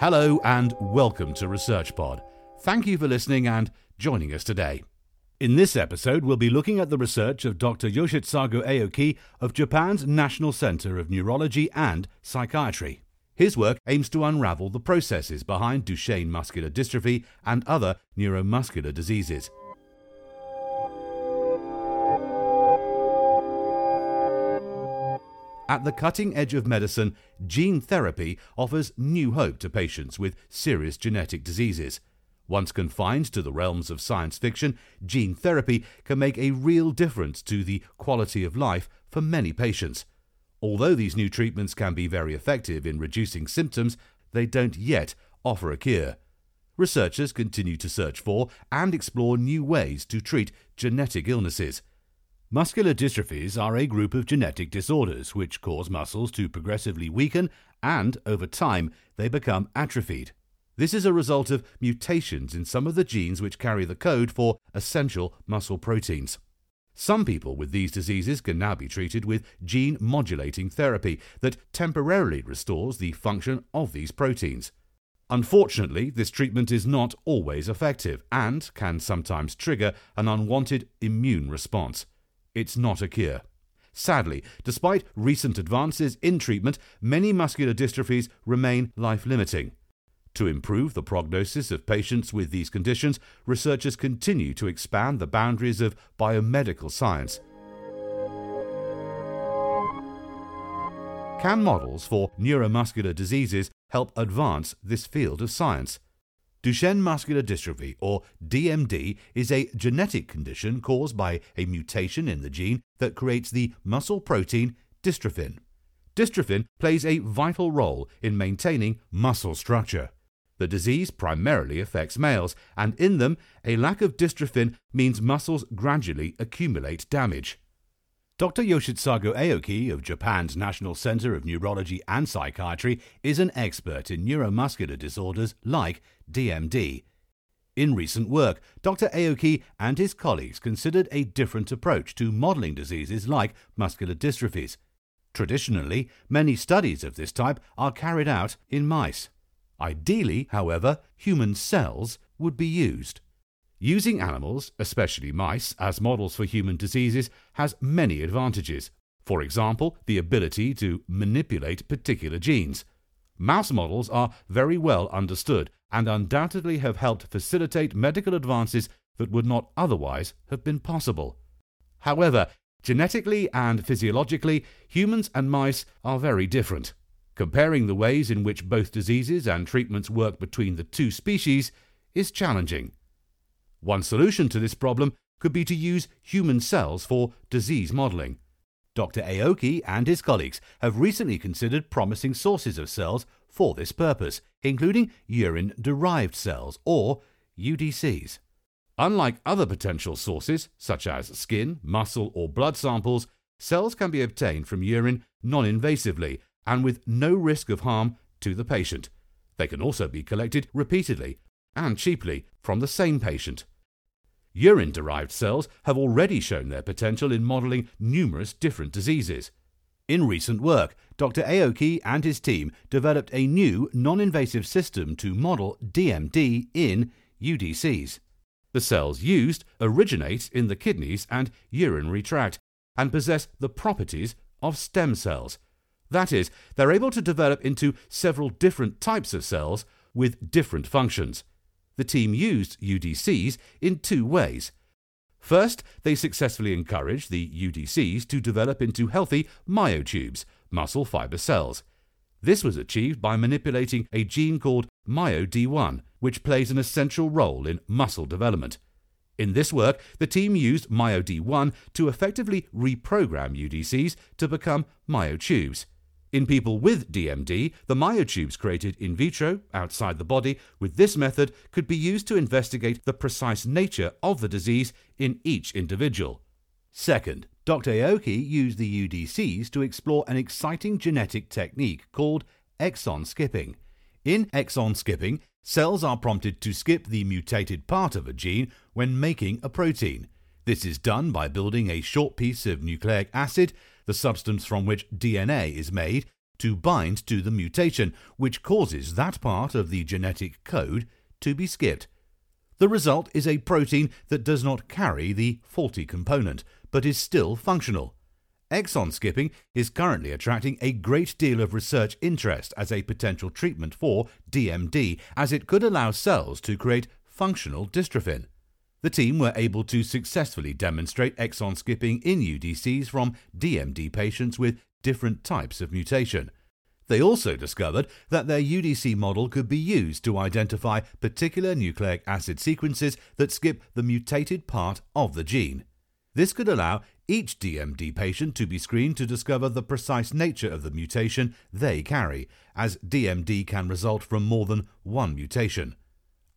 Hello and welcome to ResearchPod. Thank you for listening and joining us today. In this episode, we'll be looking at the research of Dr. Yoshitsugu Aoki of Japan's National Center of Neurology and Psychiatry. His work aims to unravel the processes behind Duchenne muscular dystrophy and other neuromuscular diseases. At the cutting edge of medicine, gene therapy offers new hope to patients with serious genetic diseases. Once confined to the realms of science fiction, gene therapy can make a real difference to the quality of life for many patients. Although these new treatments can be very effective in reducing symptoms, they don't yet offer a cure. Researchers continue to search for and explore new ways to treat genetic illnesses. Muscular dystrophies are a group of genetic disorders which cause muscles to progressively weaken and, over time, they become atrophied. This is a result of mutations in some of the genes which carry the code for essential muscle proteins. Some people with these diseases can now be treated with gene modulating therapy that temporarily restores the function of these proteins. Unfortunately, this treatment is not always effective and can sometimes trigger an unwanted immune response. It's not a cure. Sadly, despite recent advances in treatment, many muscular dystrophies remain life limiting. To improve the prognosis of patients with these conditions, researchers continue to expand the boundaries of biomedical science. Can models for neuromuscular diseases help advance this field of science? Duchenne muscular dystrophy, or DMD, is a genetic condition caused by a mutation in the gene that creates the muscle protein dystrophin. Dystrophin plays a vital role in maintaining muscle structure. The disease primarily affects males, and in them, a lack of dystrophin means muscles gradually accumulate damage. Dr. Yoshitsugu Aoki of Japan's National Center of Neurology and Psychiatry is an expert in neuromuscular disorders like DMD. In recent work, Dr. Aoki and his colleagues considered a different approach to modeling diseases like muscular dystrophies. Traditionally, many studies of this type are carried out in mice. Ideally, however, human cells would be used. Using animals, especially mice, as models for human diseases has many advantages. For example, the ability to manipulate particular genes. Mouse models are very well understood and undoubtedly have helped facilitate medical advances that would not otherwise have been possible. However, genetically and physiologically, humans and mice are very different. Comparing the ways in which both diseases and treatments work between the two species is challenging. One solution to this problem could be to use human cells for disease modeling. Dr. Aoki and his colleagues have recently considered promising sources of cells for this purpose, including urine derived cells, or UDCs. Unlike other potential sources, such as skin, muscle, or blood samples, cells can be obtained from urine non invasively and with no risk of harm to the patient. They can also be collected repeatedly and cheaply from the same patient. Urine derived cells have already shown their potential in modelling numerous different diseases. In recent work, Dr. Aoki and his team developed a new non invasive system to model DMD in UDCs. The cells used originate in the kidneys and urinary tract and possess the properties of stem cells. That is, they're able to develop into several different types of cells with different functions the team used UDCs in two ways. First, they successfully encouraged the UDCs to develop into healthy myotubes, muscle fiber cells. This was achieved by manipulating a gene called MyoD1, which plays an essential role in muscle development. In this work, the team used MyoD1 to effectively reprogram UDCs to become myotubes. In people with DMD, the myotubes created in vitro, outside the body, with this method could be used to investigate the precise nature of the disease in each individual. Second, Dr. Aoki used the UDCs to explore an exciting genetic technique called exon skipping. In exon skipping, cells are prompted to skip the mutated part of a gene when making a protein. This is done by building a short piece of nucleic acid the substance from which DNA is made, to bind to the mutation, which causes that part of the genetic code to be skipped. The result is a protein that does not carry the faulty component, but is still functional. Exon skipping is currently attracting a great deal of research interest as a potential treatment for DMD, as it could allow cells to create functional dystrophin. The team were able to successfully demonstrate exon skipping in UDCs from DMD patients with different types of mutation. They also discovered that their UDC model could be used to identify particular nucleic acid sequences that skip the mutated part of the gene. This could allow each DMD patient to be screened to discover the precise nature of the mutation they carry, as DMD can result from more than one mutation.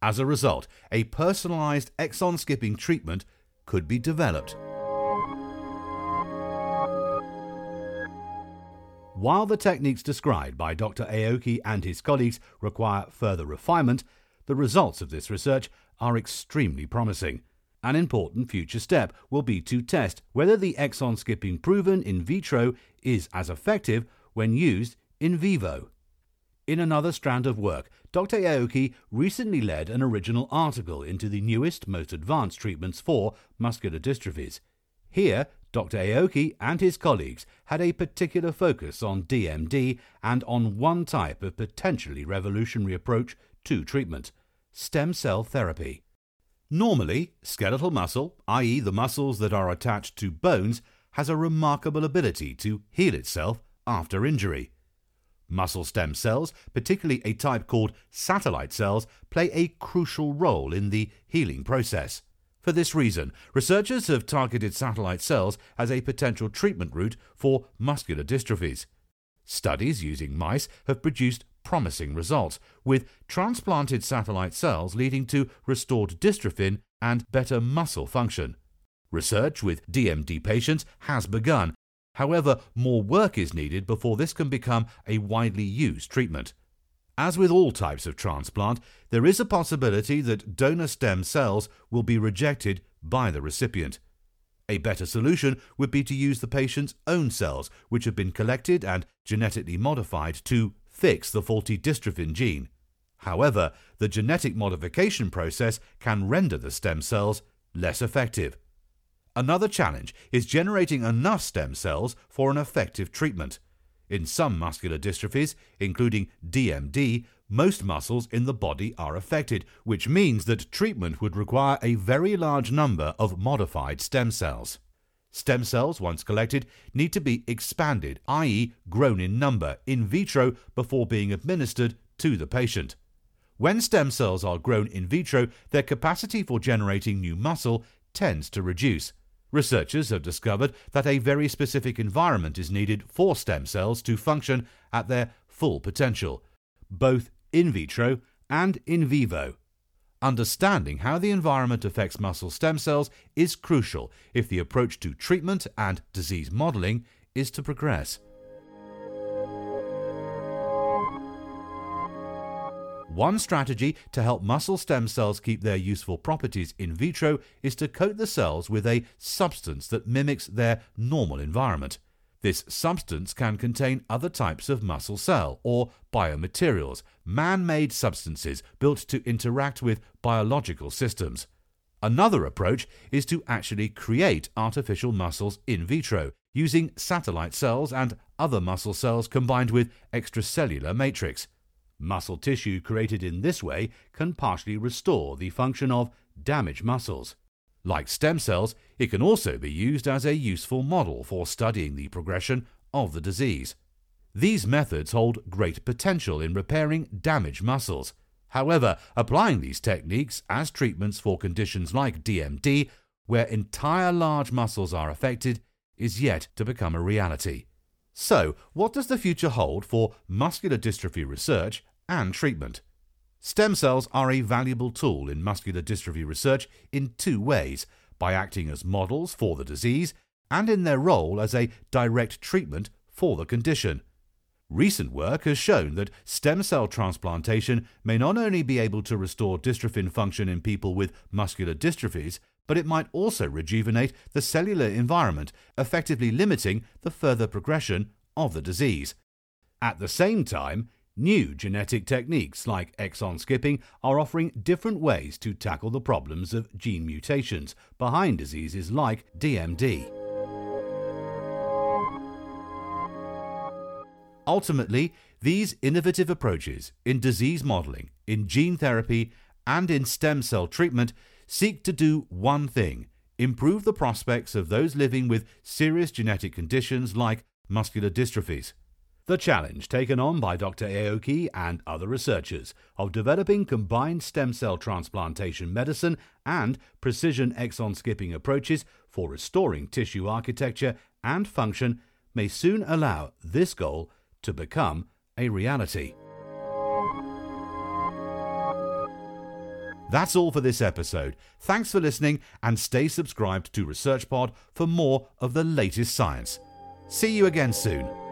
As a result, a personalized exon skipping treatment could be developed. While the techniques described by Dr. Aoki and his colleagues require further refinement, the results of this research are extremely promising. An important future step will be to test whether the exon skipping proven in vitro is as effective when used in vivo. In another strand of work, Dr. Aoki recently led an original article into the newest, most advanced treatments for muscular dystrophies. Here, Dr. Aoki and his colleagues had a particular focus on DMD and on one type of potentially revolutionary approach to treatment stem cell therapy. Normally, skeletal muscle, i.e., the muscles that are attached to bones, has a remarkable ability to heal itself after injury. Muscle stem cells, particularly a type called satellite cells, play a crucial role in the healing process. For this reason, researchers have targeted satellite cells as a potential treatment route for muscular dystrophies. Studies using mice have produced promising results, with transplanted satellite cells leading to restored dystrophin and better muscle function. Research with DMD patients has begun, However, more work is needed before this can become a widely used treatment. As with all types of transplant, there is a possibility that donor stem cells will be rejected by the recipient. A better solution would be to use the patient's own cells, which have been collected and genetically modified to fix the faulty dystrophin gene. However, the genetic modification process can render the stem cells less effective. Another challenge is generating enough stem cells for an effective treatment. In some muscular dystrophies, including DMD, most muscles in the body are affected, which means that treatment would require a very large number of modified stem cells. Stem cells, once collected, need to be expanded, i.e., grown in number, in vitro before being administered to the patient. When stem cells are grown in vitro, their capacity for generating new muscle tends to reduce. Researchers have discovered that a very specific environment is needed for stem cells to function at their full potential, both in vitro and in vivo. Understanding how the environment affects muscle stem cells is crucial if the approach to treatment and disease modeling is to progress. One strategy to help muscle stem cells keep their useful properties in vitro is to coat the cells with a substance that mimics their normal environment. This substance can contain other types of muscle cell or biomaterials, man made substances built to interact with biological systems. Another approach is to actually create artificial muscles in vitro using satellite cells and other muscle cells combined with extracellular matrix. Muscle tissue created in this way can partially restore the function of damaged muscles. Like stem cells, it can also be used as a useful model for studying the progression of the disease. These methods hold great potential in repairing damaged muscles. However, applying these techniques as treatments for conditions like DMD, where entire large muscles are affected, is yet to become a reality. So, what does the future hold for muscular dystrophy research and treatment. Stem cells are a valuable tool in muscular dystrophy research in two ways by acting as models for the disease and in their role as a direct treatment for the condition. Recent work has shown that stem cell transplantation may not only be able to restore dystrophin function in people with muscular dystrophies, but it might also rejuvenate the cellular environment, effectively limiting the further progression of the disease. At the same time, new genetic techniques like exon skipping are offering different ways to tackle the problems of gene mutations behind diseases like DMD. Ultimately, these innovative approaches in disease modeling, in gene therapy, and in stem cell treatment seek to do one thing improve the prospects of those living with serious genetic conditions like muscular dystrophies. The challenge taken on by Dr. Aoki and other researchers of developing combined stem cell transplantation medicine and precision exon skipping approaches for restoring tissue architecture and function may soon allow this goal to become a reality. That's all for this episode. Thanks for listening and stay subscribed to ResearchPod for more of the latest science. See you again soon.